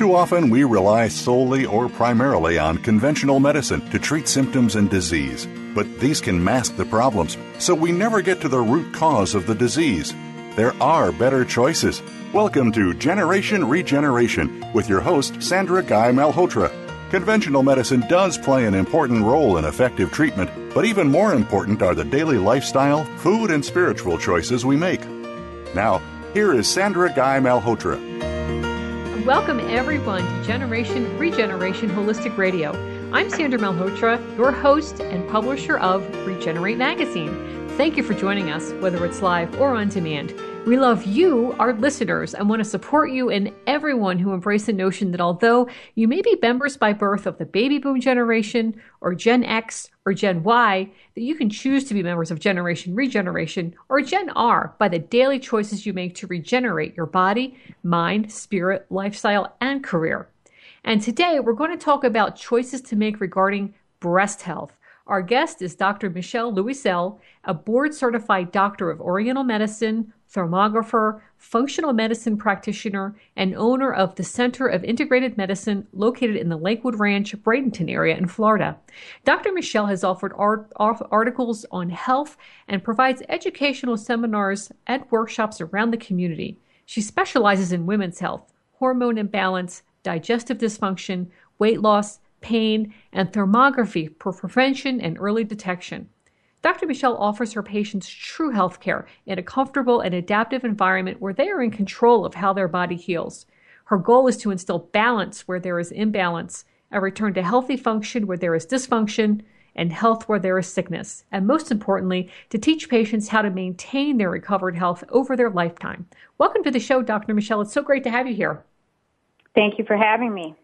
Too often, we rely solely or primarily on conventional medicine to treat symptoms and disease. But these can mask the problems, so we never get to the root cause of the disease. There are better choices. Welcome to Generation Regeneration with your host, Sandra Guy Malhotra. Conventional medicine does play an important role in effective treatment, but even more important are the daily lifestyle, food, and spiritual choices we make. Now, here is Sandra Guy Malhotra. Welcome, everyone, to Generation Regeneration Holistic Radio. I'm Sandra Malhotra, your host and publisher of Regenerate Magazine. Thank you for joining us, whether it's live or on demand. We love you, our listeners, and want to support you and everyone who embrace the notion that although you may be members by birth of the baby boom generation or Gen X or Gen Y, that you can choose to be members of Generation Regeneration or Gen R by the daily choices you make to regenerate your body, mind, spirit, lifestyle, and career. And today we're going to talk about choices to make regarding breast health. Our guest is Dr. Michele Louiselle, a board certified doctor of Oriental medicine, thermographer, functional medicine practitioner, and owner of the Center of Integrated Medicine located in the Lakewood Ranch, Bradenton area in Florida. Dr. Michele has offered art, articles on health and provides educational seminars and workshops around the community. She specializes in women's health, hormone imbalance, digestive dysfunction, weight loss, pain, and thermography for prevention and early detection. Dr. Michele offers her patients true health care in a comfortable and adaptive environment where they are in control of how their body heals. Her goal is to instill balance where there is imbalance, a return to healthy function where there is dysfunction, and health where there is sickness. And most importantly, to teach patients how to maintain their recovered health over their lifetime. Welcome to the show, Dr. Michele. It's so great to have you here. Thank you for having me.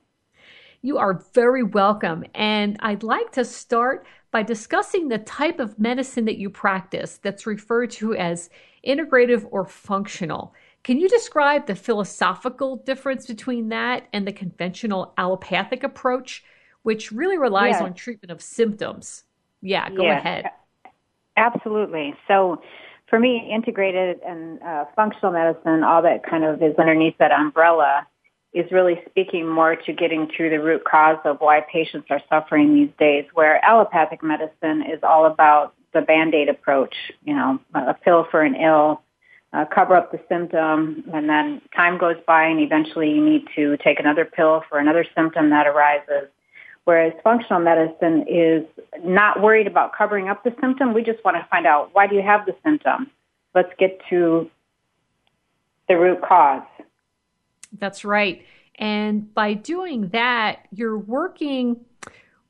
You are very welcome. And I'd like to start by discussing the type of medicine that you practice that's referred to as integrative or functional. Can you describe the philosophical difference between that and the conventional allopathic approach, which really relies yes. on treatment of symptoms? Yeah, go yes. ahead. Absolutely. So, for me, integrated and uh, functional medicine, all that kind of is underneath that umbrella is really speaking more to getting to the root cause of why patients are suffering these days, where allopathic medicine is all about the band-aid approach, you know, a pill for an ill, uh, cover up the symptom, and then time goes by and eventually you need to take another pill for another symptom that arises. Whereas functional medicine is not worried about covering up the symptom. We just want to find out why do you have the symptom? Let's get to the root cause. That's right. And by doing that, you're working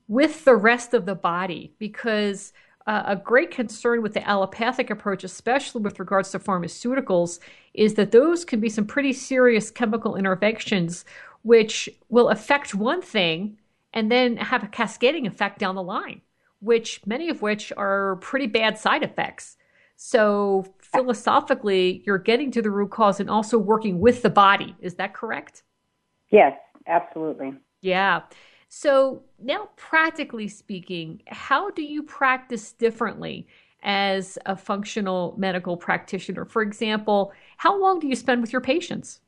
with the rest of the body because uh, a great concern with the allopathic approach, especially with regards to pharmaceuticals, is that those can be some pretty serious chemical interventions which will affect one thing and then have a cascading effect down the line, which many of which are pretty bad side effects. So philosophically, you're getting to the root cause and also working with the body. Is that correct? Yes, absolutely. Yeah. So now, practically speaking, how do you practice differently as a functional medical practitioner? For example, how long do you spend with your patients?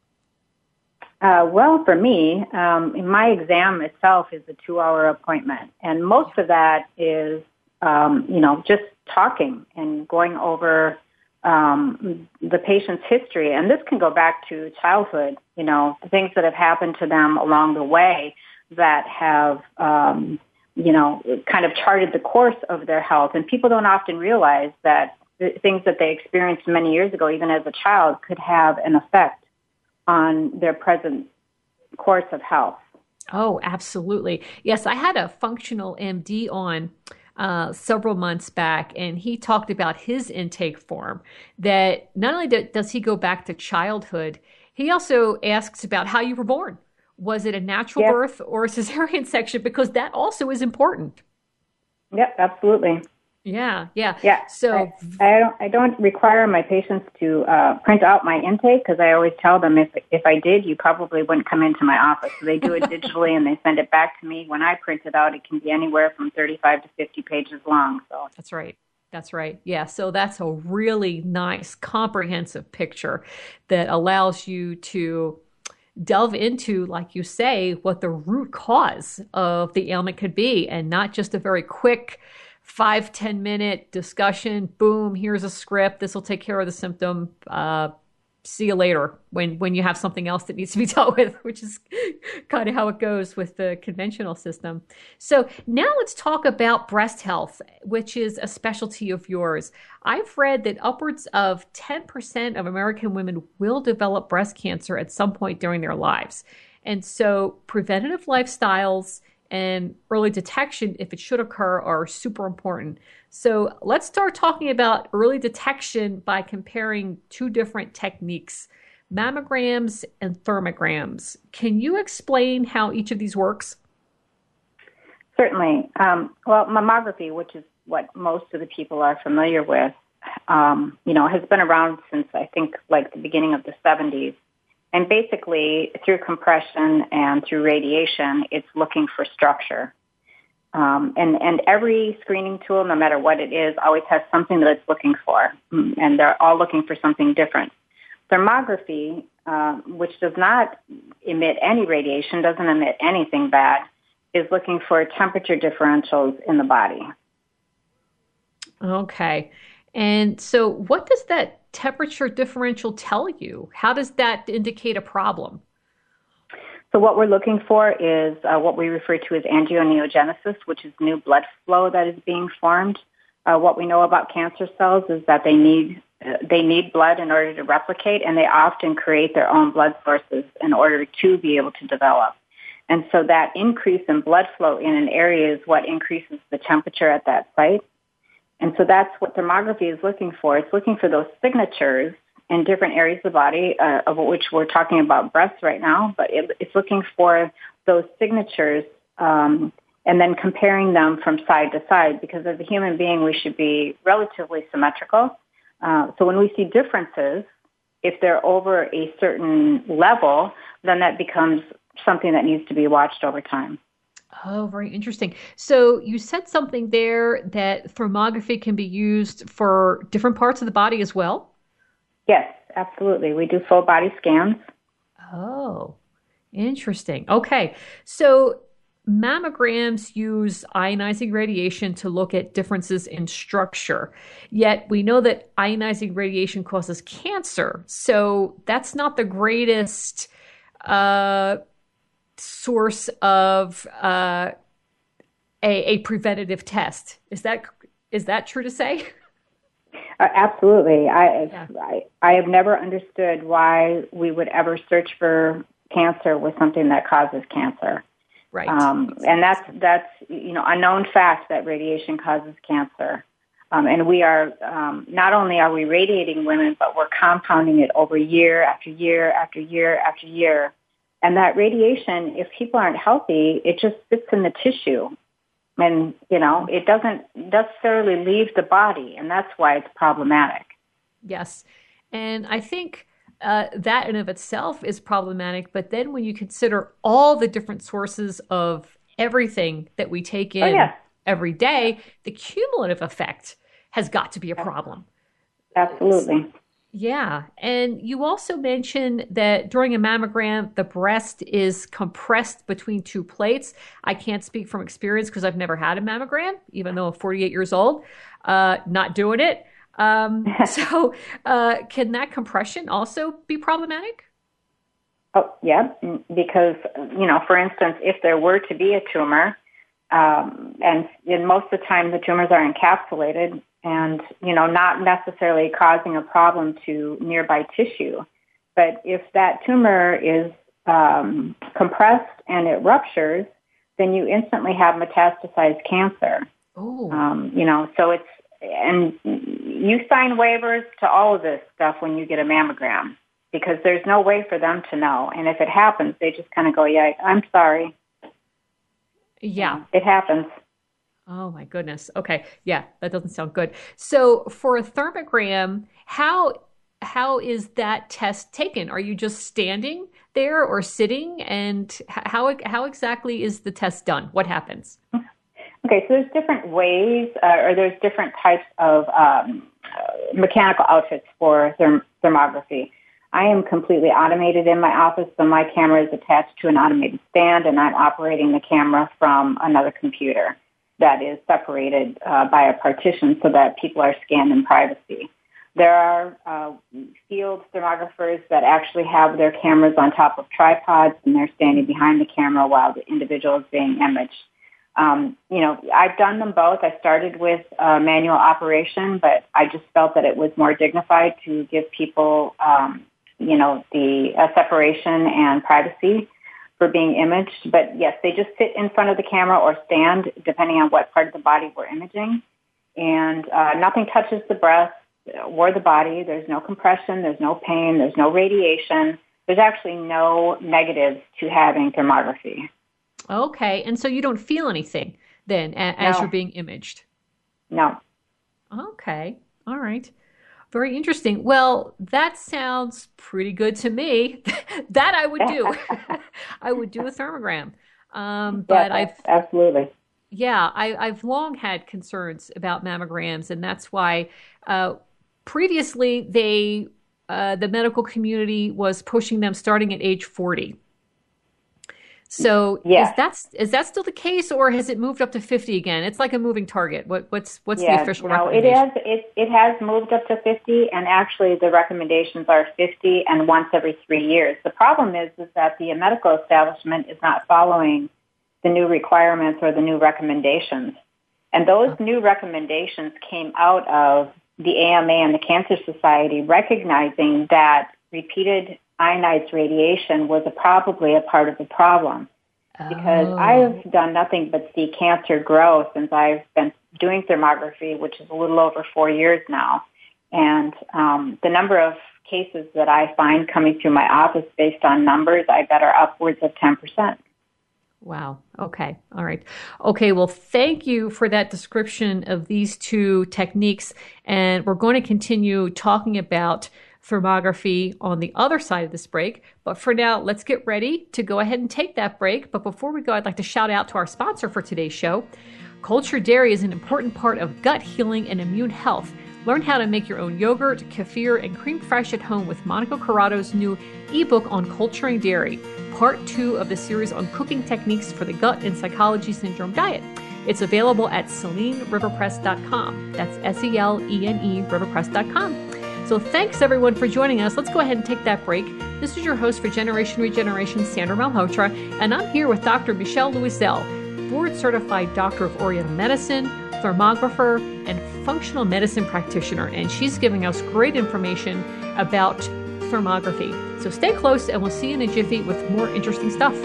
Uh, well, for me, um, my exam itself is a two-hour appointment, and most of that is, um, you know, just talking and going over um, the patient's history. And this can go back to childhood, you know, things that have happened to them along the way that have, um, you know, kind of charted the course of their health. And people don't often realize that things that they experienced many years ago, even as a child, could have an effect on their present course of health. Oh, absolutely. Yes, I had a functional MD on uh, several months back, and he talked about his intake form. That not only does he go back to childhood, he also asks about how you were born. Was it a natural yep. birth or a cesarean section? Because that also is important. Yep, absolutely. Yeah, yeah, yeah. So I, I don't I don't require my patients to uh, print out my intake because I always tell them if if I did, you probably wouldn't come into my office. So they do it digitally and they send it back to me. When I print it out, it can be anywhere from thirty five to fifty pages long. So that's right. That's right. Yeah. So that's a really nice, comprehensive picture that allows you to delve into, like you say, what the root cause of the ailment could be and not just a very quick five ten minute discussion. Boom, here's a script. This will take care of the symptom. Uh, see you later when when you have something else that needs to be dealt with, which is kind of how it goes with the conventional system. So now let's talk about breast health, which is a specialty of yours. I've read that upwards of 10% of American women will develop breast cancer at some point during their lives. And so preventative lifestyles and early detection, if it should occur, are super important. So let's start talking about early detection by comparing two different techniques mammograms and thermograms. Can you explain how each of these works? Certainly. Um, well, mammography, which is what most of the people are familiar with, um, you know, has been around since I think like the beginning of the 70s. And basically, through compression and through radiation, it's looking for structure. Um, and, and every screening tool, no matter what it is, always has something that it's looking for. Mm, and they're all looking for something different. Thermography, uh, which does not emit any radiation, doesn't emit anything bad, is looking for temperature differentials in the body. Okay. And so, what does that temperature differential tell you? How does that indicate a problem? So what we're looking for is uh, what we refer to as angioneogenesis, which is new blood flow that is being formed. Uh, what we know about cancer cells is that they need uh, they need blood in order to replicate, and they often create their own blood sources in order to be able to develop. And so that increase in blood flow in an area is what increases the temperature at that site. And so that's what thermography is looking for. It's looking for those signatures in different areas of the body, uh, of which we're talking about breasts right now, but it, it's looking for those signatures um, and then comparing them from side to side because as a human being, we should be relatively symmetrical. Uh, so when we see differences, if they're over a certain level, then that becomes something that needs to be watched over time. Oh, very interesting. So you said something there that thermography can be used for different parts of the body as well? Yes, absolutely. We do full body scans. Oh, interesting. Okay. So mammograms use ionizing radiation to look at differences in structure. Yet we know that ionizing radiation causes cancer. So that's not the greatest uh, source of uh, a, a preventative test. Is that is that true to say? Uh, absolutely. I, yeah. I I have never understood why we would ever search for cancer with something that causes cancer. Right. Um, and that's that's you know a known fact that radiation causes cancer. Um, and we are um, not only are we radiating women, but we're compounding it over year after year after year after year. And that radiation, if people aren't healthy, it just sits in the tissue. And, you know, it doesn't necessarily leave the body. And that's why it's problematic. Yes. And I think uh, that in of itself is problematic. But then when you consider all the different sources of everything that we take oh, in oh, yeah. every day, the cumulative effect has got to be a problem. Absolutely. Yeah. And you also mentioned that during a mammogram, the breast is compressed between two plates. I can't speak from experience because I've never had a mammogram, even though I'm 48 years old, uh, not doing it. Um, so, uh, can that compression also be problematic? Oh, yeah, because, you know, for instance, if there were to be a tumor, um, and, and most of the time the tumors are encapsulated, and you know not necessarily causing a problem to nearby tissue but if that tumor is um, compressed and it ruptures then you instantly have metastasized cancer. Um, you know, so it's, and you sign waivers to all of this stuff when you get a mammogram because there's no way for them to know. And if it happens, they just kind of go, yeah, I'm sorry. Yeah. It happens. Oh my goodness. Okay. Yeah, that doesn't sound good. So for a thermogram, how how is that test taken? Are you just standing there or sitting? And how how exactly is the test done? What happens? Okay, so there's different ways, uh, or there's different types of um, uh, mechanical outfits for therm- thermography. I am completely automated in my office, so my camera is attached to an automated stand, and I'm operating the camera from another computer that is separated uh, by a partition so that people are scanned in privacy. There are uh, field thermographers that actually have their cameras on top of tripods and they're standing behind the camera while the individual is being imaged. Um, you know, I've done them both. I started with uh, manual operation, but I just felt that it was more dignified to give people, um, you know, the uh, separation and privacy for being imaged. But yes, they just sit in front of the camera or stand, depending on what part of the body we're imaging. And uh, nothing touches the breast or the body. There's no compression. There's no pain. There's no radiation. There's actually no negatives to having thermography. Okay. And so you don't feel anything then as no. you're being imaged? No. Okay. All right. Very interesting. Well, that sounds pretty good to me. that I would do. I would do a thermogram. Um, but I've absolutely. Yeah, I, I've long had concerns about mammograms, and that's why uh, previously they uh, the medical community was pushing them starting at age forty. So yeah. is that is that still the case, or has it moved up to fifty again? It's like a moving target. What what's what's yeah, the official no, it has it it has moved up to fifty, and actually the recommendations are fifty and once every three years. The problem is is that the medical establishment is not following the new requirements or the new recommendations, and those oh. new recommendations came out of the AMA and the Cancer Society recognizing that repeated ionized radiation was a, probably a part of the problem. Because oh. I've done nothing but see cancer grow since I've been doing thermography, which is a little over four years now. And um, the number of cases that I find coming through my office based on numbers, I bet are upwards of 10%. Wow. Okay. All right. Okay. Well, thank you for that description of these two techniques. And we're going to continue talking about thermography on the other side of this break. But for now, let's get ready to go ahead and take that break. But before we go, I'd like to shout out to our sponsor for today's show. Cultured dairy is an important part of gut healing and immune health. Learn how to make your own yogurt, kefir, and crème fraîche at home with Monica Corrado's new ebook on culturing dairy, part two of the series on cooking techniques for the gut and psychology syndrome diet. It's available at seleneriverpress.com. That's S E L E N E riverpress.com. So thanks everyone for joining us. Let's go ahead and take that break. This is your host for Generation Regeneration, Sandra Malhotra, and I'm here with Dr. Michele Louiselle, board certified doctor of Oriental medicine, thermographer, and functional medicine practitioner. And she's giving us great information about thermography. So stay close, and we'll see you in a jiffy with more interesting stuff.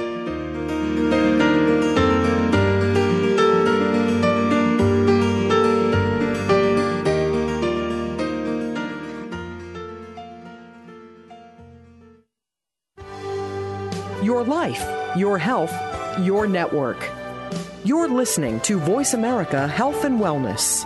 Life, your health, your network. You're listening to Voice America Health and Wellness.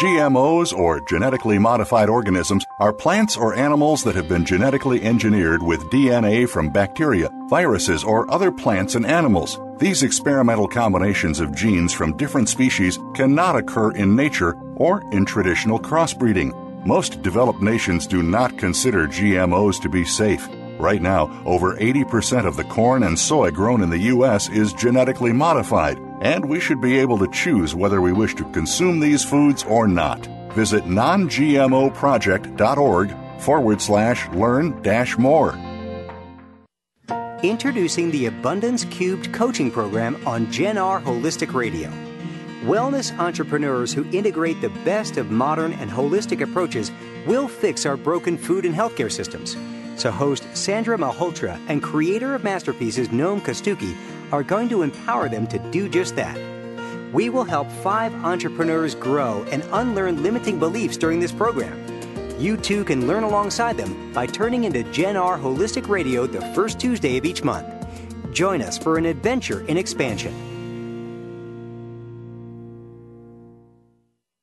GMOs, or genetically modified organisms, are plants or animals that have been genetically engineered with DNA from bacteria, viruses, or other plants and animals. These experimental combinations of genes from different species cannot occur in nature or in traditional crossbreeding. Most developed nations do not consider GMOs to be safe. Right now, over 80% of the corn and soy grown in the U.S. is genetically modified, and we should be able to choose whether we wish to consume these foods or not. Visit nongmoproject.org forward slash learn dash more. Introducing the Abundance Cubed coaching program on Gen R Holistic Radio. Wellness entrepreneurs who integrate the best of modern and holistic approaches will fix our broken food and healthcare systems. So, host Sandra Malhotra and creator of masterpieces Noam Kostucki are going to empower them to do just that. We will help five entrepreneurs grow and unlearn limiting beliefs during this program. You too can learn alongside them by turning into Gen R Holistic Radio the first Tuesday of each month. Join us for an adventure in expansion.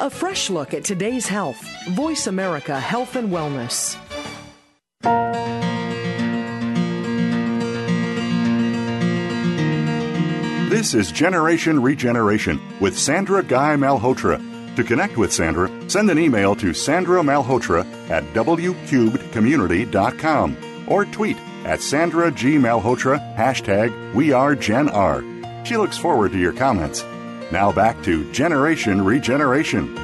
A fresh look at today's health. Voice America Health and Wellness. This is Generation Regeneration with Sandra Guy Malhotra. To connect with Sandra, send an email to Sandra Malhotra at wcubedcommunity.com or tweet at Sandra G. Malhotra, hashtag We Are Gen R. She looks forward to your comments. Now back to Generation Regeneration.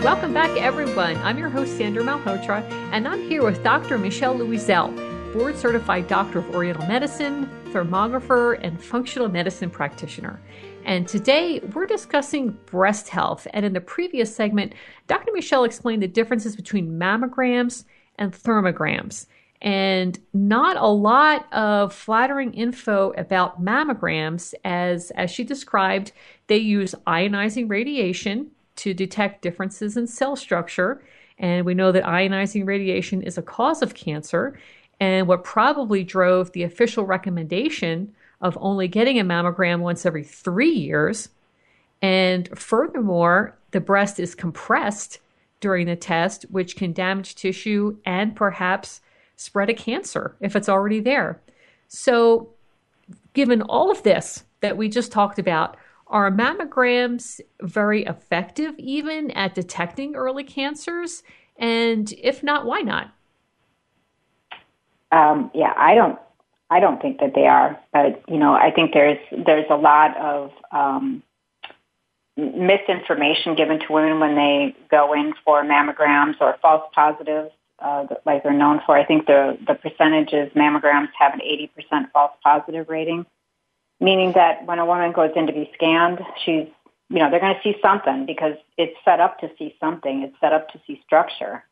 Welcome back, everyone. I'm your host, Sandra Malhotra, and I'm here with Dr. Michele Louiselle, board certified doctor of Oriental medicine, thermographer, and functional medicine practitioner. And today we're discussing breast health. And in the previous segment, Dr. Michele explained the differences between mammograms and thermograms and not a lot of flattering info about mammograms. As as she described they use ionizing radiation to detect differences in cell structure. And we know that ionizing radiation is a cause of cancer. And what probably drove the official recommendation of only getting a mammogram once every 3 years. And furthermore the breast is compressed during the test which can damage tissue and perhaps spread a cancer if it's already there. So, given all of this that we just talked about, are mammograms very effective even at detecting early cancers? And if not, why not? Um, yeah, I don't. I don't think that they are, but you know, I think there's there's a lot of um, misinformation given to women when they go in for mammograms or false positives uh, like they're known for. I think the the percentages mammograms have an 80% false positive rating, meaning that when a woman goes in to be scanned, she's you know they're going to see something because it's set up to see something. It's set up to see structure,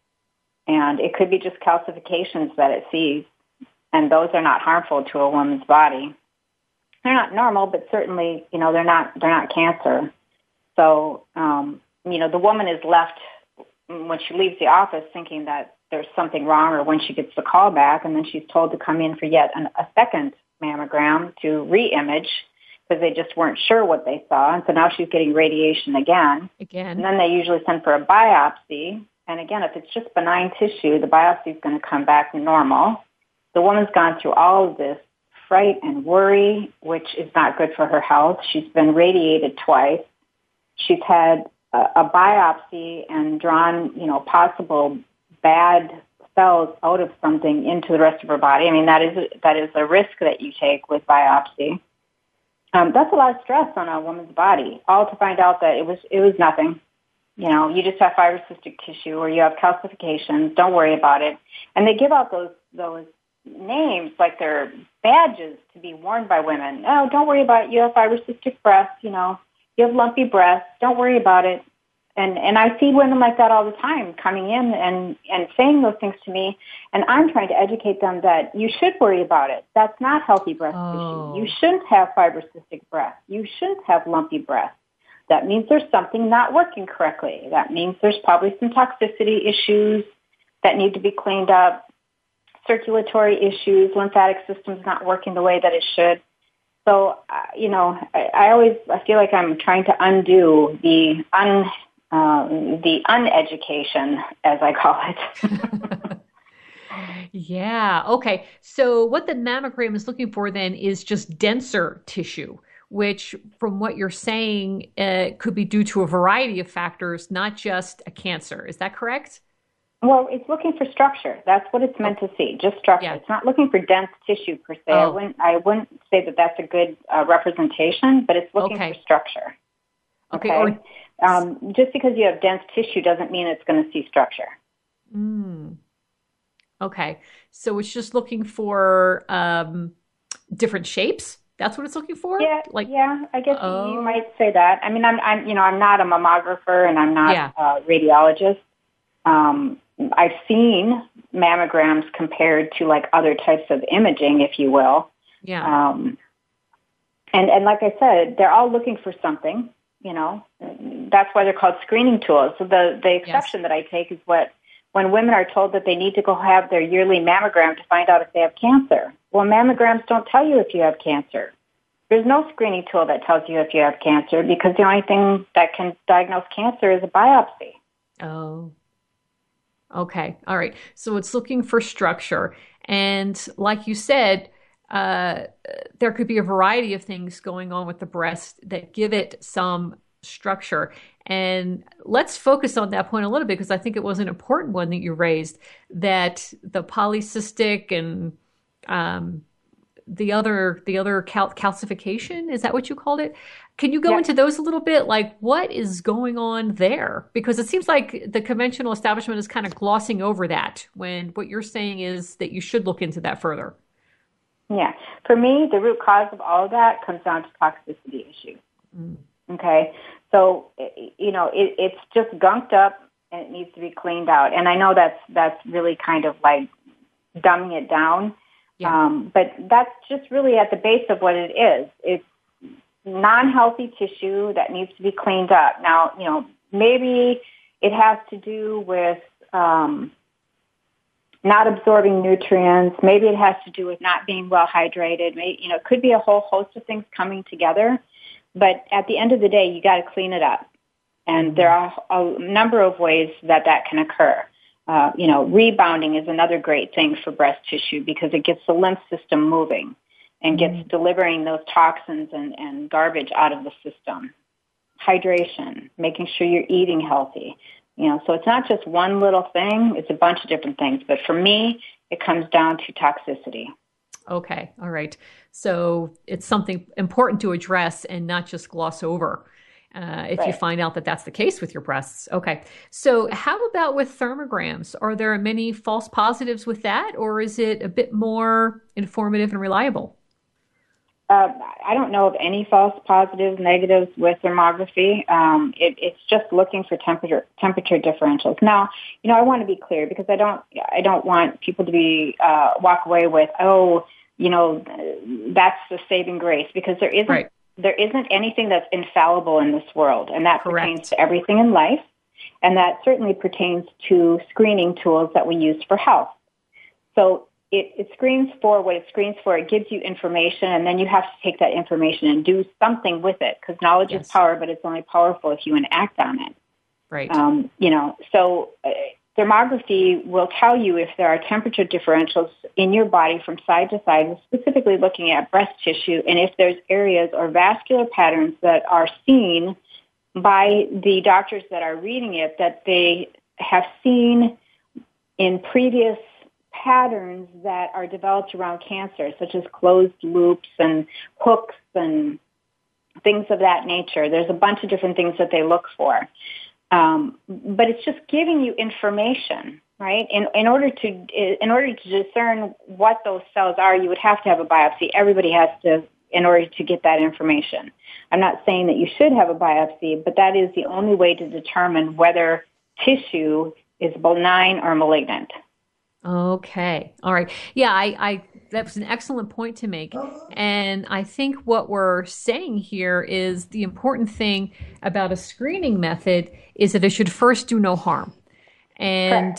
and it could be just calcifications that it sees, and those are not harmful to a woman's body. They're not normal, but certainly you know they're not they're not cancer. So um, you know the woman is left when she leaves the office thinking that there's something wrong or when she gets the call back and then she's told to come in for yet an, a second mammogram to re-image because they just weren't sure what they saw. And so now she's getting radiation again. Again. And then they usually send for a biopsy. And again, if it's just benign tissue, the biopsy is going to come back normal. The woman's gone through all of this fright and worry, which is not good for her health. She's been radiated twice. She's had a, a biopsy and drawn, you know, possible bad cells out of something into the rest of her body. I mean, that is that is a risk that you take with biopsy. Um, that's a lot of stress on a woman's body, all to find out that it was it was nothing. You know, you just have fibrocystic tissue or you have calcifications. Don't worry about it. And they give out those those names like they're badges to be worn by women. Oh, don't worry about it. You have fibrocystic breasts. You know, you have lumpy breasts. Don't worry about it and and I see women like that all the time coming in and and saying those things to me, and I'm trying to educate them that you should worry about it. That's not healthy breast oh. tissue. You shouldn't have fibrocystic breasts. You shouldn't have lumpy breasts. That means there's something not working correctly. That means there's probably some toxicity issues that need to be cleaned up, circulatory issues, lymphatic system's not working the way that it should. So, uh, you know, I, I always I feel like I'm trying to undo the un um, the uneducation, as I call it. yeah. Okay. So, what the mammogram is looking for then is just denser tissue, which, from what you're saying, uh, could be due to a variety of factors, not just a cancer. Is that correct? Well, it's looking for structure. That's what it's meant to see, just structure. Yeah. It's not looking for dense tissue per se. I Oh. wouldn't. I wouldn't say that that's a good uh, representation, but it's looking Okay. for structure. Okay, or- um, just because you have dense tissue doesn't mean it's going to see structure. Mm. Okay. So it's just looking for um, different shapes. That's what it's looking for. Yeah, Like yeah, I guess Oh. you might say that. I mean, I'm, I'm, you know, I'm not a mammographer and I'm not Yeah. a radiologist. Um, I've seen mammograms compared to like other types of imaging, if you will. yeah. Um, and and like I said, they're all looking for something. You know, that's why they're called screening tools. So the the exception that I take is what when women are told that they need to go have their yearly mammogram to find out if they have cancer. Well, mammograms don't tell you if you have cancer. There's no screening tool that tells you if you have cancer because the only thing that can diagnose cancer is a biopsy. Oh. Okay. All right. So it's looking for structure. And like you said, uh, there could be a variety of things going on with the breast that give it some structure. And let's focus on that point a little bit because I think it was an important one that you raised that the polycystic and um, the other the other cal- calcification is that what you called it can you go Yeah. into those a little bit like what is going on there because it seems like the conventional establishment is kind of glossing over that when what you're saying is that you should look into that further Yeah. For me, the root cause of all of that comes down to toxicity issues. Okay. So, you know, it, it's just gunked up and it needs to be cleaned out. And I know that's, that's really kind of like dumbing it down. Yeah. Um, but that's just really at the base of what it is. It's non-healthy tissue that needs to be cleaned up. Now, you know, maybe it has to do with, um, not absorbing nutrients. Maybe it has to do with not being well hydrated. Maybe, you know, it could be a whole host of things coming together. But at the end of the day, you got to clean it up. And there are a number of ways that that can occur. Uh, you know, rebounding is another great thing for breast tissue because it gets the lymph system moving and gets delivering those toxins and, and garbage out of the system. Hydration, making sure you're eating healthy. You know, so it's not just one little thing, it's a bunch of different things. But for me, it comes down to toxicity. okay all right so it's something important to address and not just gloss over uh, if you find out that that's the case with your breasts okay so how about with thermograms are there many false positives with that or is it a bit more informative and reliable Uh, I don't know of any false positives, negatives with thermography. Um, it, it's just looking for temperature temperature differentials. Now, you know, I want to be clear because I don't I don't want people to be uh, walk away with oh, you know, that's the saving grace because there isn't Right. there isn't anything that's infallible in this world, and that Correct. pertains to everything in life, and that certainly pertains to screening tools that we use for health. So it, it screens for what it screens for. It gives you information, and then you have to take that information and do something with it because knowledge Yes. is power, but it's only powerful if you enact on it. right Um, you know, so uh, thermography will tell you if there are temperature differentials in your body from side to side, specifically looking at breast tissue, and if there's areas or vascular patterns that are seen by the doctors that are reading it that they have seen in previous patterns that are developed around cancer, such as closed loops and hooks and things of that nature. There's a bunch of different things that they look for. Um, but it's just giving you information, right? In, in order to in order to discern what those cells are, you would have to have a biopsy. Everybody has to in order to get that information. I'm not saying that you should have a biopsy, but that is the only way to determine whether tissue is benign or malignant. Okay. All right. Yeah, I, I that was an excellent point to make. And I think what we're saying here is the important thing about a screening method is that it should first do no harm. And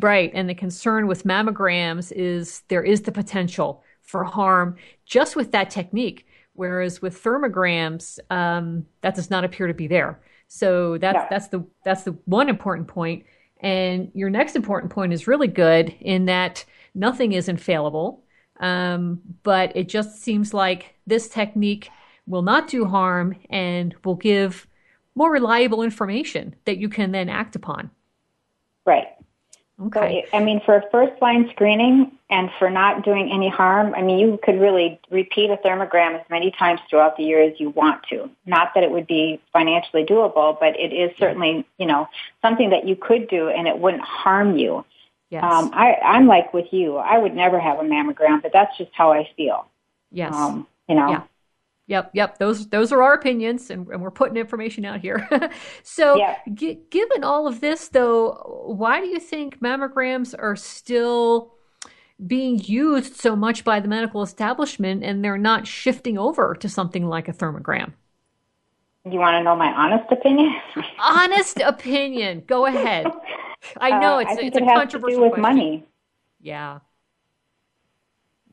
right, and the concern with mammograms is there is the potential for harm just with that technique. Whereas with thermograms, um, that does not appear to be there. So that's Yeah. that's the that's the one important point. And your next important point is really good in that nothing is infallible, um, but it just seems like this technique will not do harm and will give more reliable information that you can then act upon. Right. Okay. So, I mean, for a first line screening and for not doing any harm, I mean, you could really repeat a thermogram as many times throughout the year as you want to. Not that it would be financially doable, but it is certainly, you know, something that you could do and it wouldn't harm you. Yes. Um, I, I'm like with you. I would never have a mammogram, but that's just how I feel. yes. Um, you know. Yeah. Yep, yep. Those those are our opinions, and, and we're putting information out here. so, Yeah. gi- given all of this, though, why do you think mammograms are still being used so much by the medical establishment, and they're not shifting over to something like a thermogram? You want to know my honest opinion? Honest opinion. Go ahead. I know Uh, it's I it's it a controversial do with question. money. Yeah.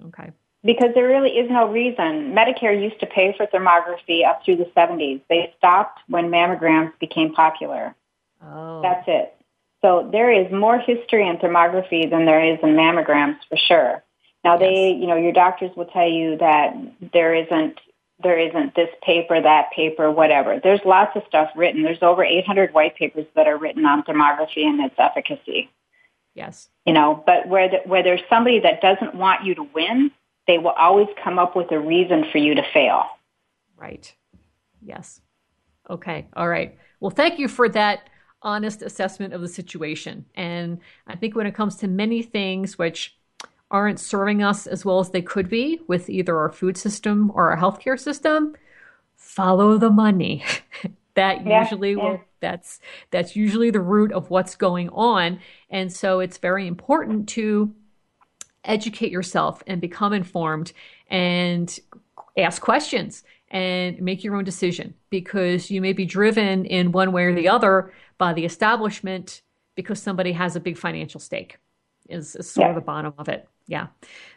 Okay. Because there really is no reason. Medicare used to pay for thermography up through the 70s. They stopped when mammograms became popular. Oh. That's it. So there is more history in thermography than there is in mammograms for sure. Now they, you know, your doctors will tell you that there isn't there isn't this paper, that paper, whatever. There's lots of stuff written. There's over 800 white papers that are written on thermography and its efficacy. yes. You know, but where the, where there's somebody that doesn't want you to win, they will always come up with a reason for you to fail. Right. Yes. Okay. All right. Well, thank you for that honest assessment of the situation. And I think when it comes to many things which aren't serving us as well as they could be with either our food system or our healthcare system, follow the money. that Yeah, usually yeah. will that's that's usually the root of what's going on. And so it's very important to educate yourself and become informed and ask questions and make your own decision because you may be driven in one way or the other by the establishment because somebody has a big financial stake is, is sort of the bottom of it. Yeah.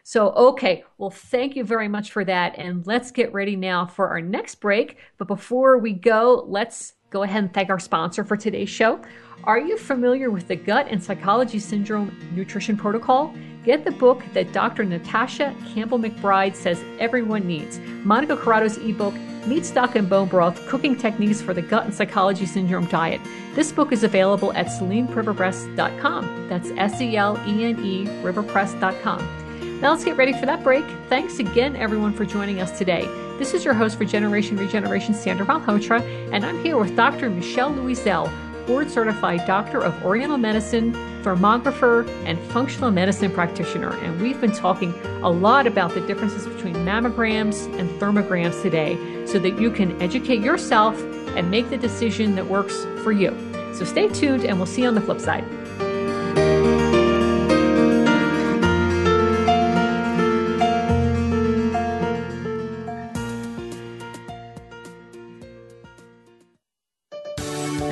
So okay. Well thank you very much for that. And let's get ready now for our next break. But before we go let's go ahead and thank our sponsor for today's show are you familiar with the gut and psychology syndrome nutrition protocol Get the book that Dr. Natasha Campbell McBride says everyone needs. Monica Corrado's ebook, Meat Stock and Bone Broth Cooking Techniques for the Gut and Psychology Syndrome Diet. This book is available at SeleneRiverpress.com. That's S E L E N E Riverpress.com. Now let's get ready for that break. Thanks again, everyone, for joining us today. This is your host for Generation Regeneration, Sandra Malhotra, and I'm here with Dr. Michele Louiselle board certified doctor of Oriental medicine, thermographer, and functional medicine practitioner. And we've been talking a lot about the differences between mammograms and thermograms today so that you can educate yourself and make the decision that works for you. So stay tuned, and we'll see you on the flip side.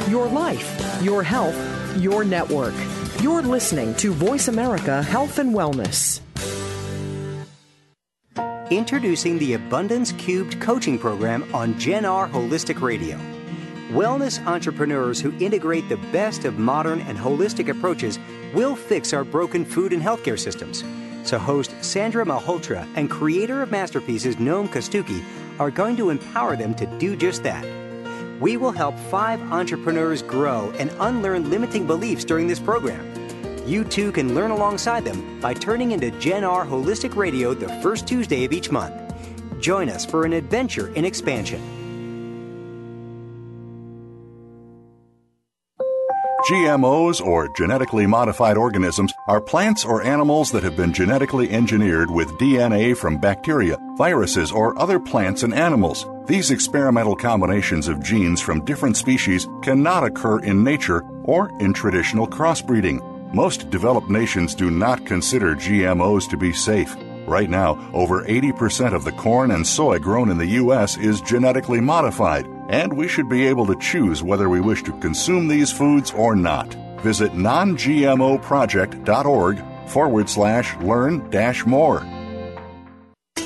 Your life, your health, your network. You're listening to Voice America Health and Wellness. Introducing the Abundance Cubed coaching program on Gen R Holistic Radio. Wellness entrepreneurs who integrate the best of modern and holistic approaches will fix our broken food and healthcare systems. So, host Sandra Malhotra and creator of masterpieces Noam Kostucki are going to empower them to do just that. We will help five entrepreneurs grow and unlearn limiting beliefs during this program. You too can learn alongside them by turning into Gen R Holistic Radio the first Tuesday of each month. Join us for an adventure in expansion. GMOs, or genetically modified organisms, are plants or animals that have been genetically engineered with DNA from bacteria, viruses, or other plants and animals. These experimental combinations of genes from different species cannot occur in nature or in traditional crossbreeding. Most developed nations do not consider GMOs to be safe. Right now, over 80% of the corn and soy grown in the U.S. is genetically modified, and we should be able to choose whether we wish to consume these foods or not. Visit nongmoproject.org forward slash learn dash more.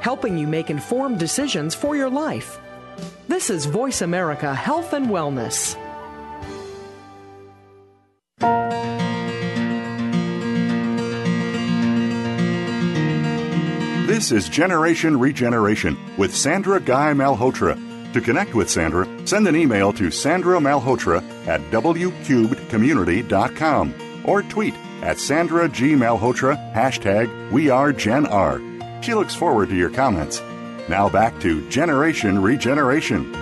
helping you make informed decisions for your life. This is Voice America Health and Wellness. This is Generation Regeneration with Sandra Guy Malhotra. To connect with Sandra, send an email to Sandra Malhotra at wcubedcommunity.com or tweet at Sandra G. Malhotra, hashtag We Are Gen R. She looks forward to your comments. Now back to Generation Regeneration.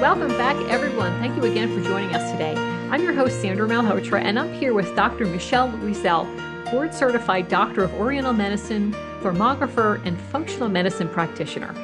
Welcome back, everyone. Thank you again for joining us today. I'm your host, Sandra Malhotra, and I'm here with Dr. Michele Louiselle, board certified doctor of Oriental medicine, thermographer, and functional medicine practitioner.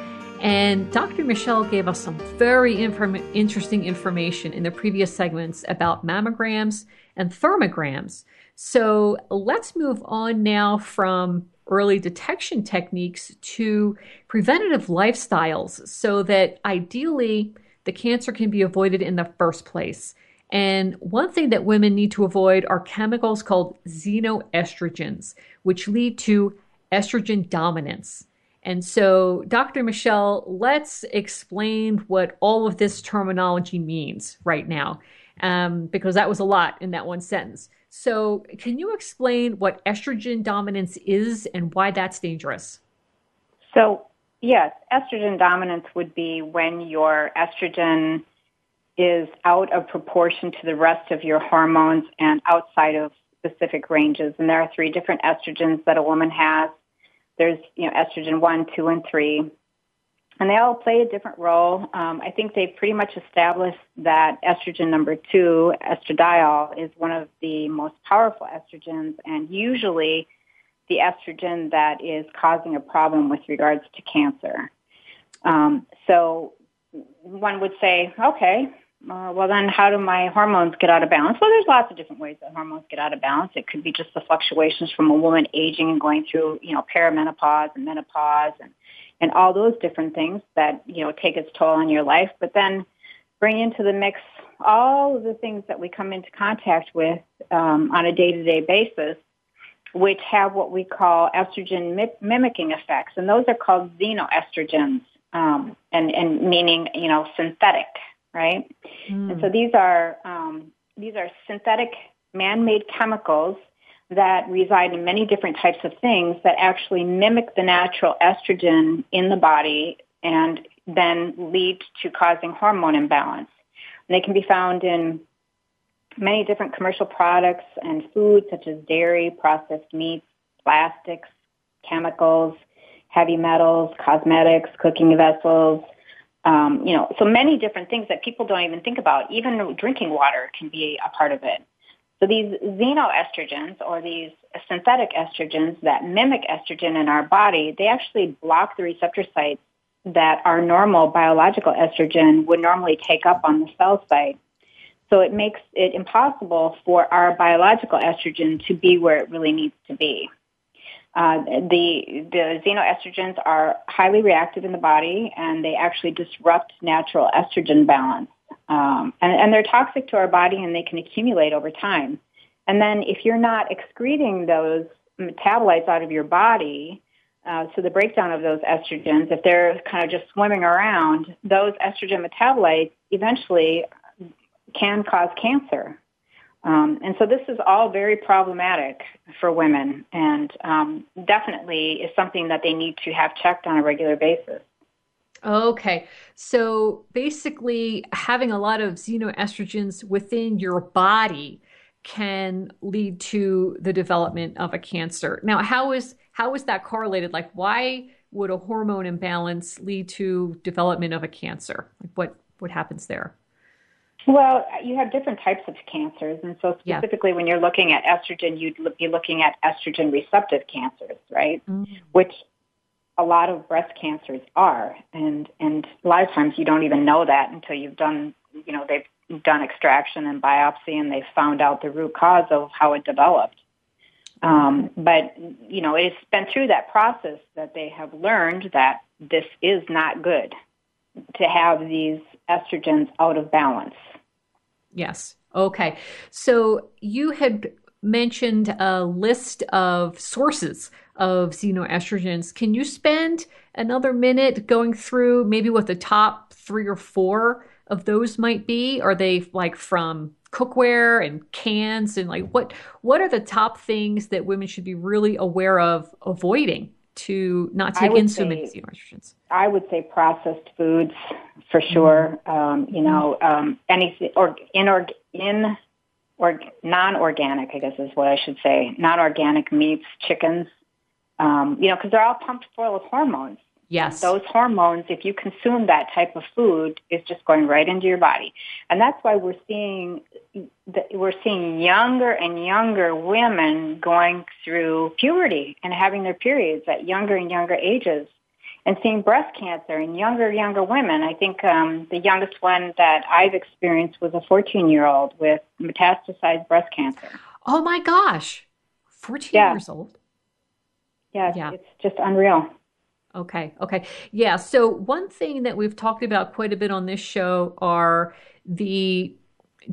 And Dr. Michele gave us some very inform- interesting information in the previous segments about mammograms and thermograms. So let's move on now from early detection techniques to preventative lifestyles so that ideally the cancer can be avoided in the first place. And one thing that women need to avoid are chemicals called xenoestrogens, which lead to estrogen dominance. And so, Dr. Michele, let's explain what all of this terminology means right now, um, because that was a lot in that one sentence. So, can you explain what estrogen dominance is and why that's dangerous? So, yes, estrogen dominance would be when your estrogen is out of proportion to the rest of your hormones and outside of specific ranges. And there are three different estrogens that a woman has. There's, you know, estrogen 1, 2, and 3 and they all play a different role. Um, I think they've pretty much established that estrogen number two, estradiol, is one of the most powerful estrogens, and usually the estrogen that is causing a problem with regards to cancer. Um, so one would say, okay, uh, well then how do my hormones get out of balance? Well, there's lots of different ways that hormones get out of balance. It could be just the fluctuations from a woman aging and going through, you know, perimenopause and menopause and and all those different things that, you know, take its toll on your life. But then bring into the mix all of the things that we come into contact with um, on a day-to-day basis, which have what we call estrogen mimicking effects. And those are called xenoestrogens, um, and, and meaning, you know, synthetic, right? Mm. And so these are, um, these are synthetic man-made chemicals that reside in many different types of things that actually mimic the natural estrogen in the body and then lead to causing hormone imbalance. And they can be found in many different commercial products and foods such as dairy, processed meats, plastics, chemicals, heavy metals, cosmetics, cooking vessels, um, you know, so many different things that people don't even think about. Even drinking water can be a part of it. So these xenoestrogens or these synthetic estrogens that mimic estrogen in our body, they actually block the receptor sites that our normal biological estrogen would normally take up on the cell site. So it makes it impossible for our biological estrogen to be where it really needs to be. Uh, the the xenoestrogens are highly reactive in the body, and they actually disrupt natural estrogen balance. Um, and, and they're toxic to our body and they can accumulate over time. And then if you're not excreting those metabolites out of your body, uh, so the breakdown of those estrogens, if they're kind of just swimming around, those estrogen metabolites eventually can cause cancer. Um, and so this is all very problematic for women and um, definitely is something that they need to have checked on a regular basis. Okay. So basically, having a lot of xenoestrogens within your body can lead to the development of a cancer. Now, how is how is that correlated? Like why would a hormone imbalance lead to development of a cancer? Like what what happens there? Well, you have different types of cancers, and so specifically yeah. when you're looking at estrogen, you'd be looking at estrogen receptive cancers, right? Mm-hmm. Which a lot of breast cancers are, and and a lot of times you don't even know that until you've done, you know, they've done extraction and biopsy, and they've found out the root cause of how it developed. Um, but you know, it's been through that process that they have learned that this is not good to have these estrogens out of balance. Yes. Okay. So you had mentioned a list of sources of xenoestrogens. Can you spend another minute going through maybe what the top three or four of those might be? Are they like from cookware and cans and like what what are the top things that women should be really aware of avoiding to not take in so many xenoestrogens? I would say processed foods for sure. Mm-hmm. Um, you know, um, anything or in or in or non-organic, I guess is what I should say. Non-organic meats, chickens. Um, you know, because they're all pumped full of hormones. Yes. Those hormones, if you consume that type of food, is just going right into your body, and that's why we're seeing we're seeing younger and younger women going through puberty and having their periods at younger and younger ages, and seeing breast cancer in younger younger women. I think um, the youngest one that I've experienced was a 14 year old with metastasized breast cancer. Oh my gosh, 14 yeah. years old. Yeah, yeah, it's just unreal. Okay. Okay. Yeah. So one thing that we've talked about quite a bit on this show are the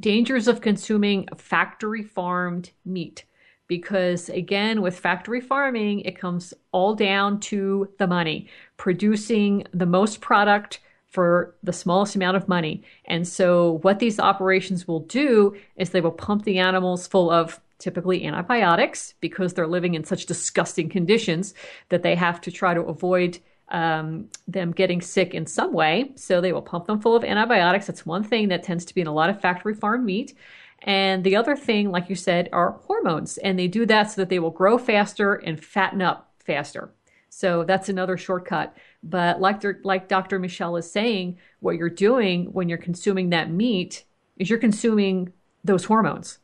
dangers of consuming factory farmed meat. Because again, with factory farming, it comes all down to the money, producing the most product for the smallest amount of money. And so, what these operations will do is they will pump the animals full of typically antibiotics because they're living in such disgusting conditions that they have to try to avoid um, them getting sick in some way. So they will pump them full of antibiotics. That's one thing that tends to be in a lot of factory farm meat. And the other thing, like you said, are hormones. And they do that so that they will grow faster and fatten up faster. So that's another shortcut. But like, like Dr. Michele is saying, what you're doing when you're consuming that meat is you're consuming those hormones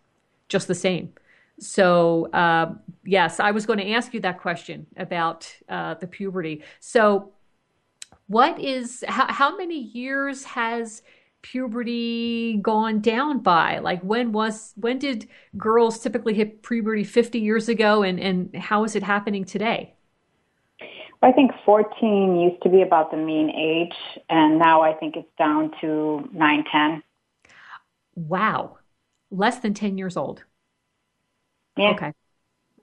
just the same. So, uh, yes, I was going to ask you that question about uh, the puberty. So, what is, how, how many years has puberty gone down by? Like, when was, when did girls typically hit puberty 50 years ago, and, and how is it happening today? I think 14 used to be about the mean age, and now I think it's down to 9, 10. Wow. Less than 10 years old. Yeah. Okay.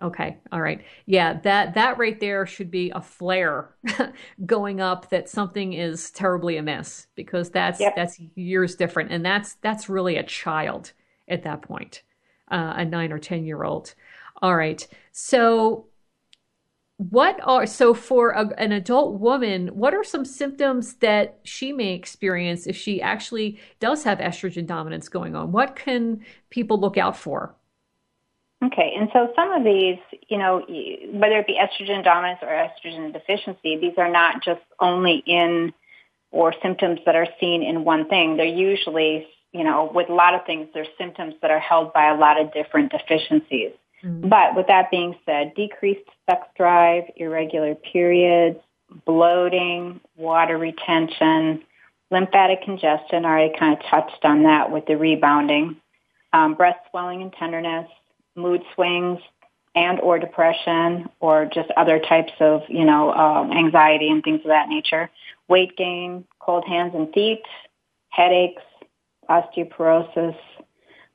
Okay. All right. Yeah, that that right there should be a flare going up that something is terribly amiss because that's yep. that's years different and that's that's really a child at that point. Uh, a 9 or 10 year old. All right. So what are so for a, an adult woman what are some symptoms that she may experience if she actually does have estrogen dominance going on what can people look out for Okay, and so some of these, you know, whether it be estrogen dominance or estrogen deficiency, these are not just only in or symptoms that are seen in one thing. They're usually, you know, with a lot of things, there's symptoms that are held by a lot of different deficiencies. Mm-hmm. But with that being said, decreased sex drive, irregular periods, bloating, water retention, lymphatic congestion, I already kind of touched on that with the rebounding, um, breast swelling and tenderness, mood swings and or depression or just other types of, you know, um, anxiety and things of that nature. Weight gain, cold hands and feet, headaches, osteoporosis.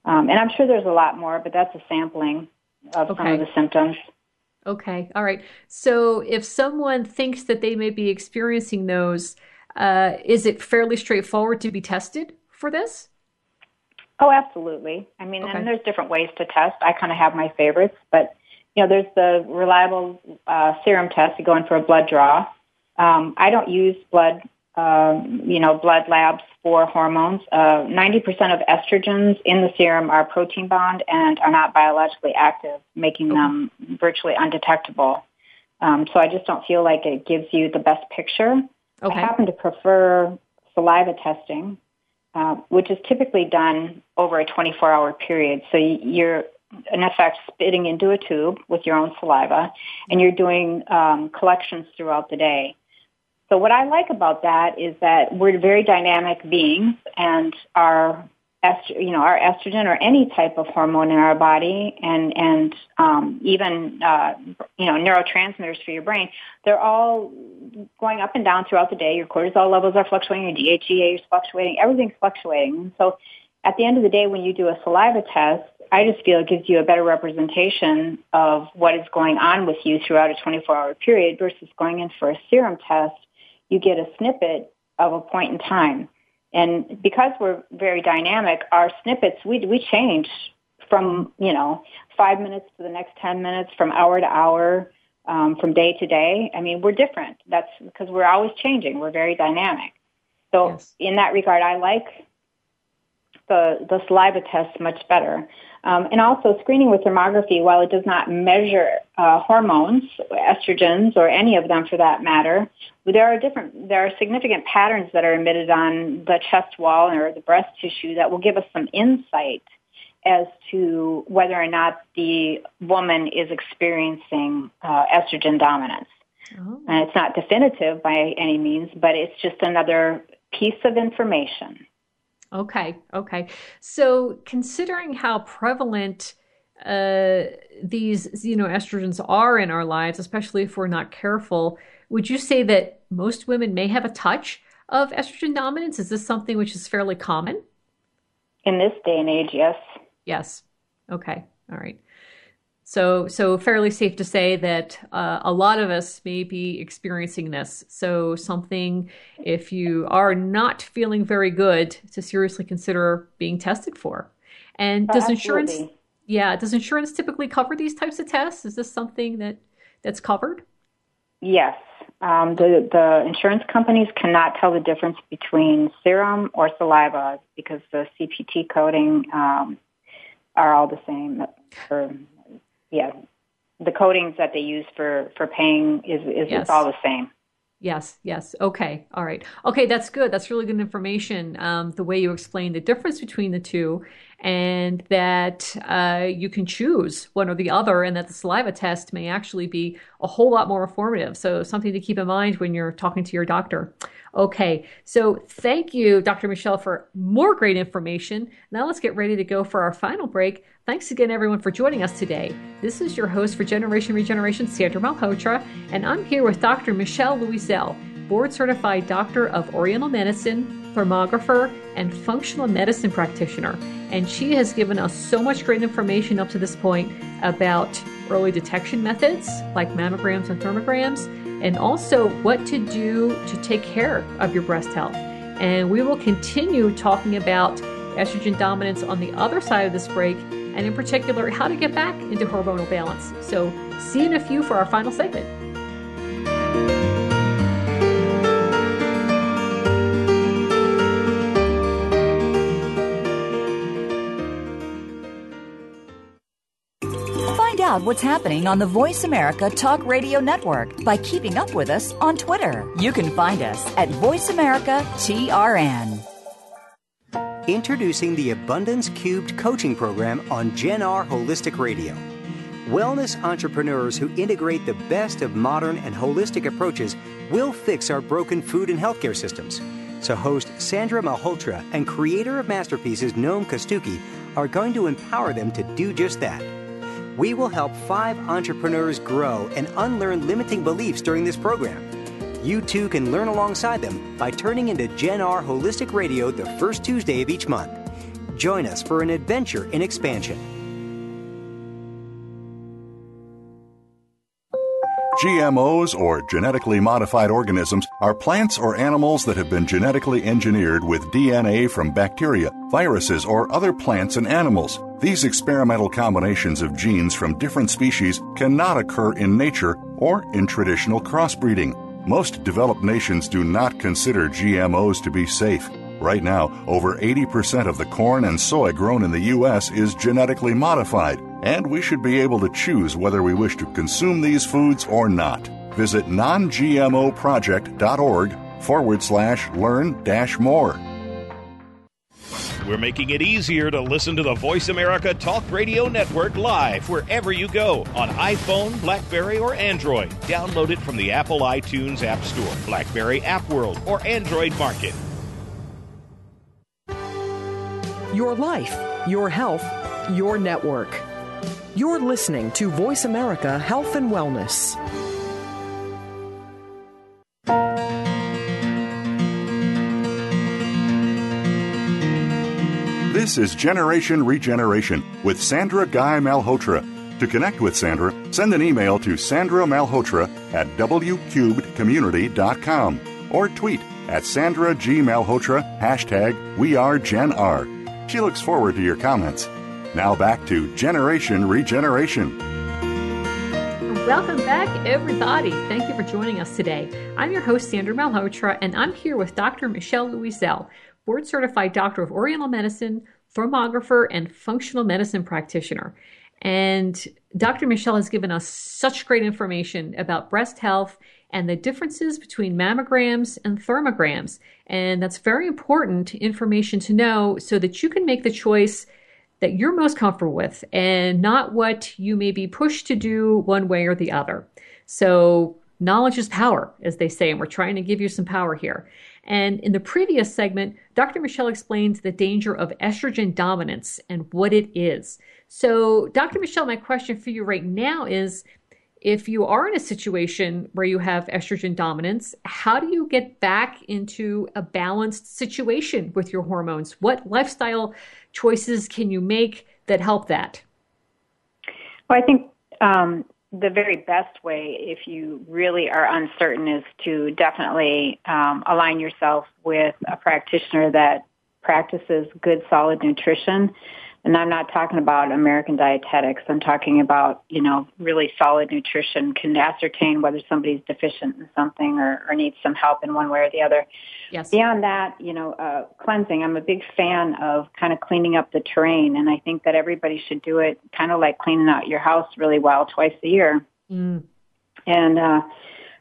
Um, and I'm sure there's a lot more, but that's a sampling of okay. some of the symptoms. Okay. All right. So if someone thinks that they may be experiencing those, uh, is it fairly straightforward to be tested for this? Oh, absolutely. I mean, okay. and there's different ways to test. I kind of have my favorites, but you know, there's the reliable uh, serum test. You go in for a blood draw. Um, I don't use blood, um, you know, blood labs for hormones. Uh, 90% of estrogens in the serum are protein bound and are not biologically active, making them virtually undetectable. Um, so I just don't feel like it gives you the best picture. Okay. I happen to prefer saliva testing uh, which is typically done over a 24 hour period. So you're in effect spitting into a tube with your own saliva and you're doing um, collections throughout the day. So what I like about that is that we're very dynamic beings and our you know, our estrogen or any type of hormone in our body and, and um, even, uh, you know, neurotransmitters for your brain, they're all going up and down throughout the day. Your cortisol levels are fluctuating, your DHEA is fluctuating, everything's fluctuating. So at the end of the day, when you do a saliva test, I just feel it gives you a better representation of what is going on with you throughout a 24 hour period versus going in for a serum test. You get a snippet of a point in time. And because we're very dynamic, our snippets, we, we change from, you know, five minutes to the next 10 minutes, from hour to hour, um, from day to day. I mean, we're different. That's because we're always changing. We're very dynamic. So yes. in that regard, I like the, the saliva test much better. Um, and also screening with thermography, while it does not measure uh, hormones, estrogens, or any of them for that matter, there are different, there are significant patterns that are emitted on the chest wall or the breast tissue that will give us some insight as to whether or not the woman is experiencing uh, estrogen dominance. Oh. And it's not definitive by any means, but it's just another piece of information. Okay, okay. So considering how prevalent uh, these you know estrogens are in our lives, especially if we're not careful, would you say that most women may have a touch of estrogen dominance? Is this something which is fairly common? In this day and age, yes. Yes. Okay. All right. So, so fairly safe to say that uh, a lot of us may be experiencing this. So, something if you are not feeling very good, to seriously consider being tested for. And does insurance? Yeah, does insurance typically cover these types of tests? Is this something that that's covered? Yes. Um, the the insurance companies cannot tell the difference between serum or saliva because the CPT coding um, are all the same for yeah, the codings that they use for for paying is is yes. all the same. Yes, yes. Okay, all right. Okay, that's good. That's really good information. Um, the way you explain the difference between the two, and that uh, you can choose one or the other, and that the saliva test may actually be a whole lot more informative. So, something to keep in mind when you're talking to your doctor. Okay, so thank you, Dr. Michele, for more great information. Now let's get ready to go for our final break. Thanks again, everyone, for joining us today. This is your host for Generation Regeneration, Sandra Malhotra, and I'm here with Dr. Michele Louiselle, board certified doctor of Oriental Medicine, thermographer, and functional medicine practitioner. And she has given us so much great information up to this point about early detection methods like mammograms and thermograms and also what to do to take care of your breast health. And we will continue talking about estrogen dominance on the other side of this break, and in particular, how to get back into hormonal balance. So, see you in a few for our final segment. Out what's happening on the Voice America Talk Radio Network by keeping up with us on Twitter. You can find us at Voice America TRN. Introducing the Abundance Cubed coaching program on Gen R Holistic Radio. Wellness entrepreneurs who integrate the best of modern and holistic approaches will fix our broken food and healthcare systems. So, host Sandra Malhotra and creator of masterpieces Noam Kostucki are going to empower them to do just that we will help five entrepreneurs grow and unlearn limiting beliefs during this program. You too can learn alongside them by turning into Gen R Holistic Radio the first Tuesday of each month. Join us for an adventure in expansion. GMOs, or genetically modified organisms, are plants or animals that have been genetically engineered with DNA from bacteria, viruses, or other plants and animals. These experimental combinations of genes from different species cannot occur in nature or in traditional crossbreeding. Most developed nations do not consider GMOs to be safe. Right now, over 80% of the corn and soy grown in the U.S. is genetically modified and we should be able to choose whether we wish to consume these foods or not. Visit nongmoproject.org forward slash learn dash more. We're making it easier to listen to the Voice America Talk Radio Network live wherever you go on iPhone, Blackberry, or Android. Download it from the Apple iTunes App Store, Blackberry App World, or Android Market. Your life, your health, your network. You're listening to Voice America Health and Wellness. This is Generation Regeneration with Sandra Guy Malhotra. To connect with Sandra, send an email to Sandra Malhotra at wcubedcommunity.com or tweet at Sandra G. Malhotra, hashtag We Are Gen R. She looks forward to your comments. Now back to Generation Regeneration. Welcome back, everybody. Thank you for joining us today. I'm your host, Sandra Malhotra, and I'm here with Dr. Michele Louiselle, board certified doctor of Oriental medicine, thermographer, and functional medicine practitioner. And Dr. Michele has given us such great information about breast health and the differences between mammograms and thermograms. And that's very important information to know so that you can make the choice that you're most comfortable with and not what you may be pushed to do one way or the other. So, knowledge is power, as they say, and we're trying to give you some power here. And in the previous segment, Dr. Michele explains the danger of estrogen dominance and what it is. So, Dr. Michele, my question for you right now is if you are in a situation where you have estrogen dominance, how do you get back into a balanced situation with your hormones? What lifestyle choices can you make that help that? Well, I think um, the very best way, if you really are uncertain, is to definitely um, align yourself with a practitioner that practices good, solid nutrition. And I'm not talking about American dietetics. I'm talking about, you know, really solid nutrition can ascertain whether somebody's deficient in something or, or needs some help in one way or the other. Yes. Beyond that, you know, uh, cleansing. I'm a big fan of kind of cleaning up the terrain, and I think that everybody should do it kind of like cleaning out your house really well twice a year. Mm. And uh,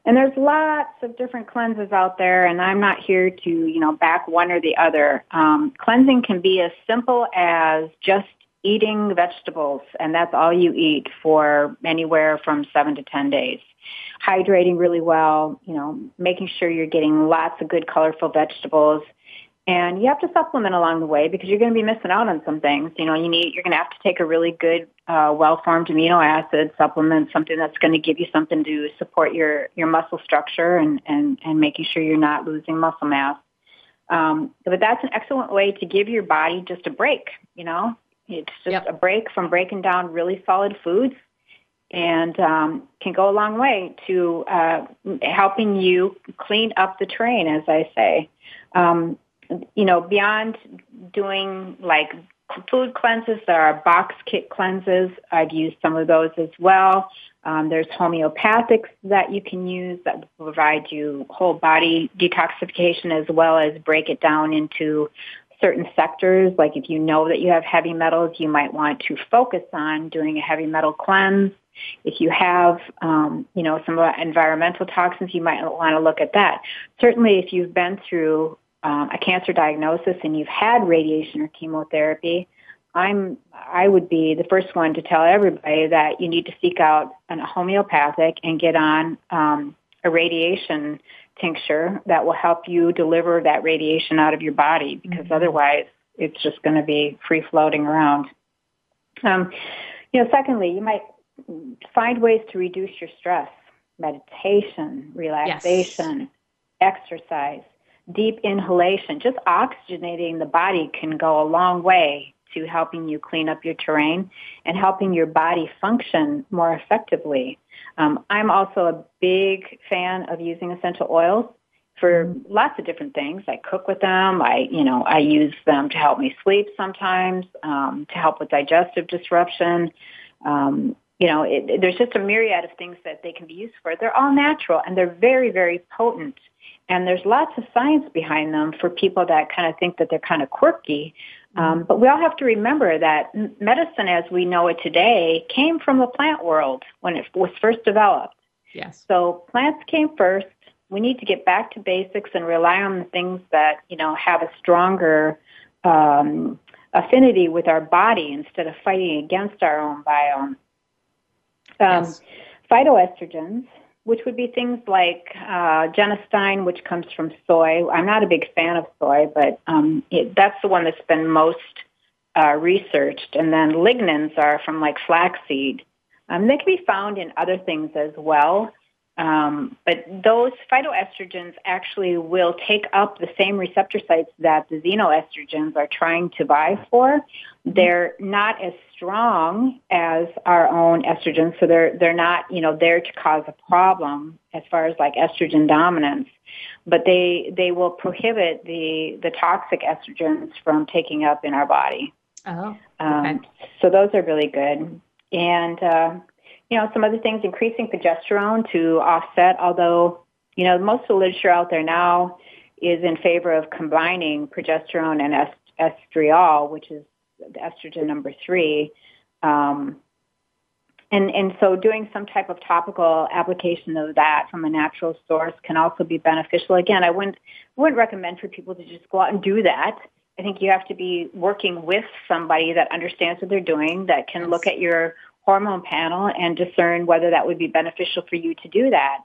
and there's lots of different cleanses out there, and I'm not here to you know back one or the other. Um, cleansing can be as simple as just eating vegetables, and that's all you eat for anywhere from seven to ten days hydrating really well, you know, making sure you're getting lots of good colorful vegetables. And you have to supplement along the way because you're going to be missing out on some things. You know, you need you're going to have to take a really good, uh, well-formed amino acid supplement, something that's going to give you something to support your your muscle structure and and and making sure you're not losing muscle mass. Um, but that's an excellent way to give your body just a break. You know, it's just Yep. a break from breaking down really solid foods and um, can go a long way to uh, helping you clean up the terrain, as I say. Um, you know, beyond doing like food cleanses, there are box kit cleanses. I've used some of those as well. Um, there's homeopathics that you can use that provide you whole body detoxification as well as break it down into certain sectors. Like if you know that you have heavy metals, you might want to focus on doing a heavy metal cleanse. If you have, um, you know, some environmental toxins, you might want to look at that. Certainly, if you've been through um, a cancer diagnosis and you've had radiation or chemotherapy, I'm I would be the first one to tell everybody that you need to seek out an homeopathic and get on um, a radiation tincture that will help you deliver that radiation out of your body because otherwise it's just going to be free floating around. Um, you know, secondly, you might find ways to reduce your stress, meditation, relaxation, exercise, deep inhalation, just oxygenating the body can go a long way to helping you clean up your terrain and helping your body function more effectively. Um, I'm also a big fan of using essential oils for lots of different things. I cook with them. I, you know, I use them to help me sleep sometimes, um, to help with digestive disruption. Um, you know, it, it- there's just a myriad of things that they can be used for. They're all natural and they're very, very potent. And there's lots of science behind them for people that kind of think that they're kind of quirky. Um, but we all have to remember that medicine as we know it today came from the plant world when it was first developed. Yes. So plants came first. We need to get back to basics and rely on the things that, you know, have a stronger um, affinity with our body instead of fighting against our own biome. Um, Yes. Phytoestrogens, which would be things like uh, genistein, which comes from soy. I'm not a big fan of soy, but um, it, that's the one that's been most uh, researched. And then lignans are from like flaxseed. Um, they can be found in other things as well. Um, but those phytoestrogens actually will take up the same receptor sites that the xenoestrogens are trying to vie for. They're not as strong as our own estrogens, so they're they're not you know there to cause a problem as far as like estrogen dominance. But they they will prohibit the the toxic estrogens from taking up in our body. Oh, Um, So those are really good. And, uh, you know, some other things, increasing progesterone to offset, although, you know, most of the literature out there now is in favor of combining progesterone and est- estriol, which is the estrogen number three. Um, and, and so doing some type of topical application of that from a natural source can also be beneficial. Again, I wouldn't, wouldn't recommend for people to just go out and do that. I think you have to be working with somebody that understands what they're doing, that can look at your hormone panel and discern whether that would be beneficial for you to do that.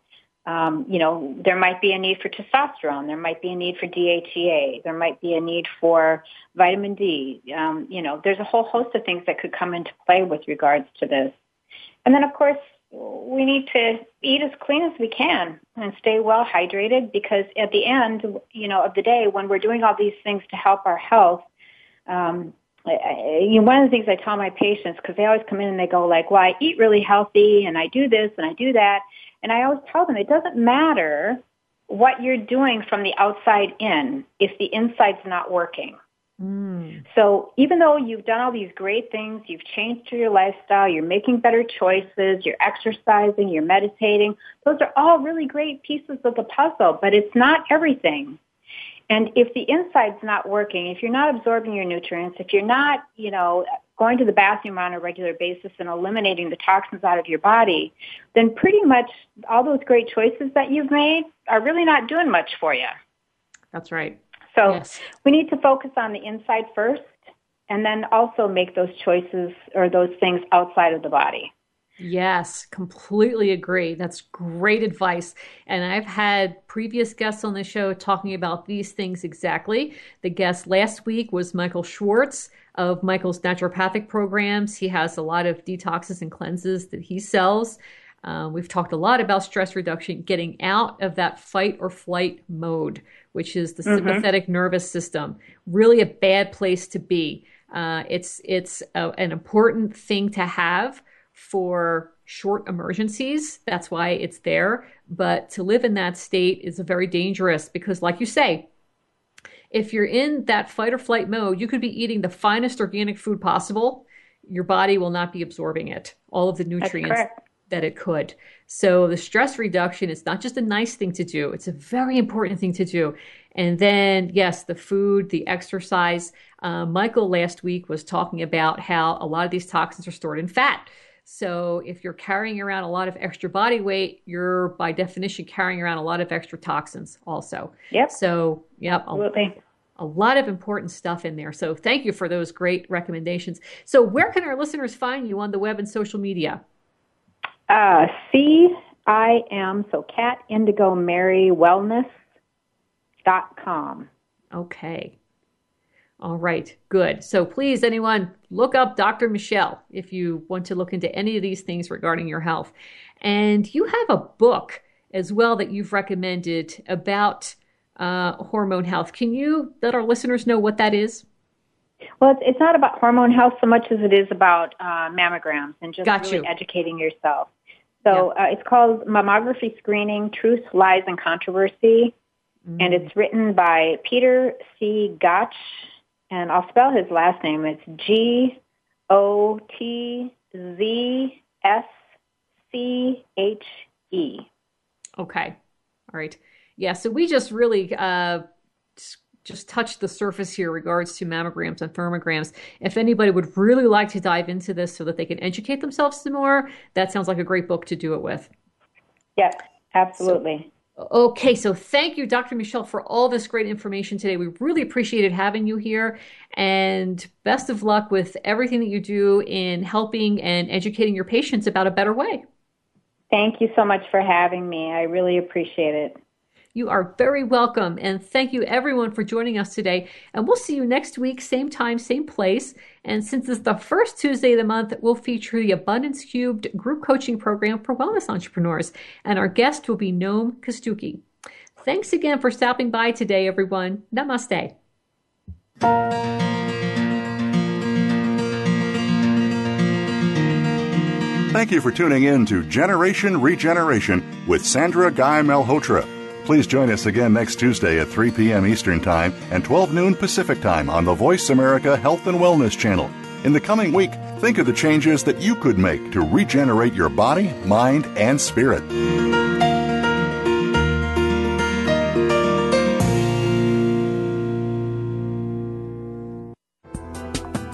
Um, you know, there might be a need for testosterone. There might be a need for DHEA. There might be a need for vitamin D. Um, you know, there's a whole host of things that could come into play with regards to this. And then, of course, we need to eat as clean as we can and stay well hydrated because at the end, you know, of the day, when we're doing all these things to help our health, um, I, you know, one of the things I tell my patients because they always come in and they go like, "Well, I eat really healthy and I do this and I do that," and I always tell them it doesn't matter what you're doing from the outside in if the inside's not working. Mm. So even though you've done all these great things, you've changed your lifestyle, you're making better choices, you're exercising, you're meditating, those are all really great pieces of the puzzle, but it's not everything. And if the inside's not working, if you're not absorbing your nutrients, if you're not, you know, going to the bathroom on a regular basis and eliminating the toxins out of your body, then pretty much all those great choices that you've made are really not doing much for you. That's right. So Yes. we need to focus on the inside first and then also make those choices or those things outside of the body. Yes, completely agree. That's great advice. And I've had previous guests on the show talking about these things exactly. The guest last week was Michael Schwartz of Michael's naturopathic programs. He has a lot of detoxes and cleanses that he sells. Uh, we've talked a lot about stress reduction, getting out of that fight or flight mode, which is the sympathetic nervous system. Really a bad place to be. Uh, it's it's a, an important thing to have for short emergencies. That's why it's there. But to live in that state is very dangerous because, like you say, if you're in that fight or flight mode, you could be eating the finest organic food possible. Your body will not be absorbing it, all of the nutrients that it could. So the stress reduction is not just a nice thing to do, it's a very important thing to do. And then, yes, the food, the exercise. Uh, Michael last week was talking about how a lot of these toxins are stored in fat. So if you're carrying around a lot of extra body weight, you're by definition carrying around a lot of extra toxins also. Yep. So, yep, a, Absolutely. a lot of important stuff in there. So thank you for those great recommendations. So where can our listeners find you on the web and social media? Uh, C I M, so Cat Indigo Mary Wellness dot com. Okay. All right, good. So please, anyone, look up Dr. Michele if you want to look into any of these things regarding your health. And you have a book as well that you've recommended about uh, hormone health. Can you let our listeners know what that is? Well, it's, it's not about hormone health so much as it is about uh, mammograms and just Got really you. educating yourself. So uh, it's called Mammography Screening Truth, Lies, and Controversy. And it's written by Peter C. Gotzsche. And I'll spell his last name. It's G O T Z S C H E. Okay. All right. Yeah. So we just really uh, just touched the surface here regards to mammograms and thermograms. If anybody would really like to dive into this so that they can educate themselves some more, that sounds like a great book to do it with. Yes, absolutely. Okay, so thank you, Dr. Michele, for all this great information today. We really appreciated having you here, and best of luck with everything that you do in helping and educating your patients about a better way. Thank you so much for having me. I really appreciate it. You are very welcome. And thank you, everyone, for joining us today. And we'll see you next week, same time, same place. And since it's the first Tuesday of the month, we'll feature the Abundance Cubed group coaching program for wellness entrepreneurs. And our guest will be Noam Kostucki. Thanks again for stopping by today, everyone. Namaste. Thank you for tuning in to Generation Regeneration with Sandra Guy Malhotra. Please join us again next Tuesday at 3 p.m. Eastern Time and 12 noon Pacific Time on the Voice America Health and Wellness channel. In the coming week, think of the changes that you could make to regenerate your body, mind, and spirit.